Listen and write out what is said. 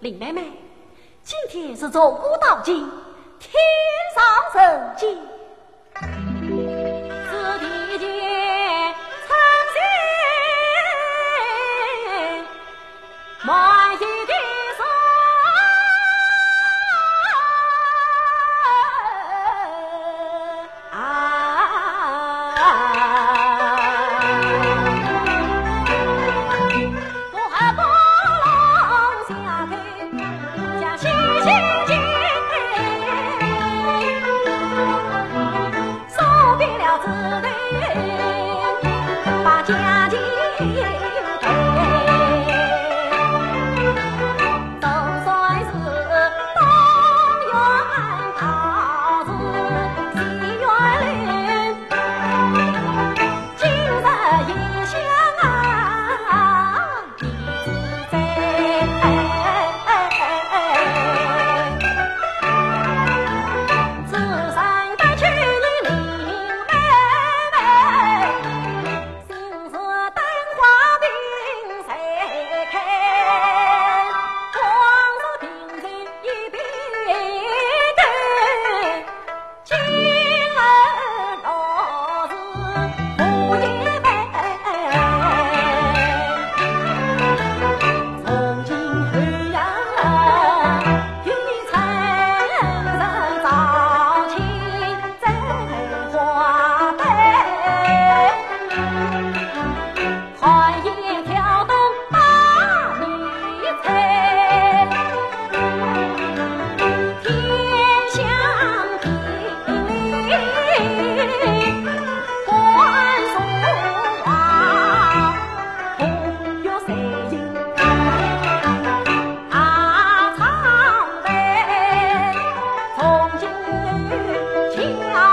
林妹妹，今天是从古到今天上。情啊。